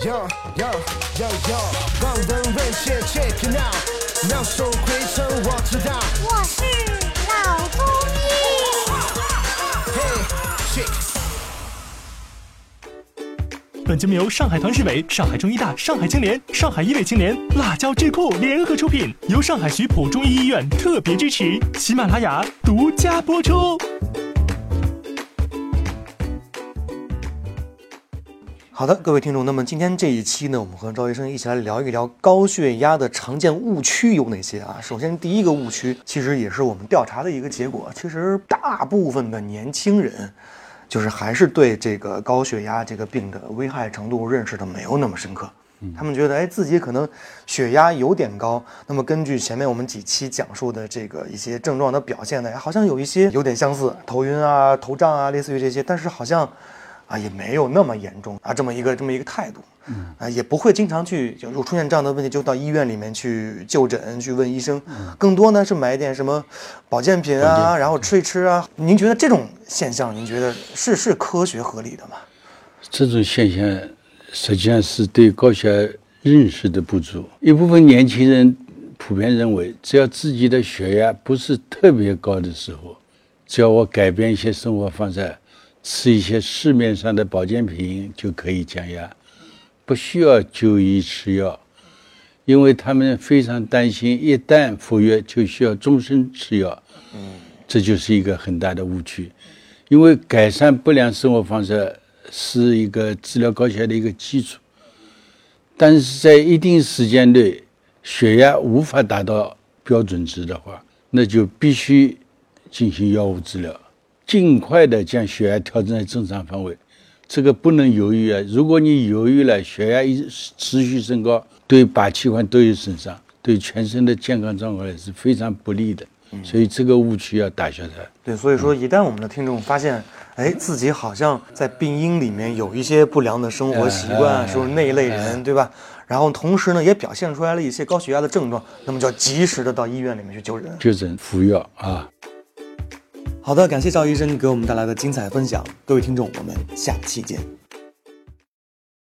Yo yo yo yo，望闻问切 check it out，妙手回春我知道。我是老中医。本节目由上海团市委、上海中医大、上海青联、上海医卫青联、辣椒智库联合出品，由上海徐浦中医医院特别支持，喜马拉雅独家播出。好的，各位听众，那么今天这一期呢，我们和赵医生一起来聊一聊高血压的常见误区有哪些啊？首先，第一个误区其实也是我们调查的一个结果，其实大部分的年轻人，就是还是对这个高血压这个病的危害程度认识的没有那么深刻。他们觉得，哎，自己可能血压有点高。那么根据前面我们几期讲述的这个一些症状的表现呢，好像有一些有点相似，头晕啊、头胀啊，类似于这些，但是好像。啊，也没有那么严重啊，这么一个这么一个态度，啊，也不会经常去，就如果出现这样的问题，就到医院里面去就诊，去问医生，嗯更多呢是买一点什么保健品啊，然后吃一吃啊。您觉得这种现象，您觉得是是科学合理的吗？这种现象实际上是对高血压认识的不足。一部分年轻人普遍认为，只要自己的血压不是特别高的时候，只要我改变一些生活方式。吃一些市面上的保健品就可以降压，不需要就医吃药，因为他们非常担心，一旦服药就需要终身吃药。嗯，这就是一个很大的误区，因为改善不良生活方式是一个治疗高血压的一个基础，但是在一定时间内血压无法达到标准值的话，那就必须进行药物治疗。尽快的将血压调整在正常范围，这个不能犹豫啊！如果你犹豫了，血压一持续升高，对靶器官都有损伤，对全身的健康状况也是非常不利的。所以这个误区要打消它。对，所以说一旦我们的听众发现，哎，自己好像在病因里面有一些不良的生活习惯，是不是那一类人，对吧？然后同时呢，也表现出来了一些高血压的症状，那么就要及时的到医院里面去就诊，就诊服药啊。好的，感谢赵医生给我们带来的精彩分享。各位听众，我们下期见。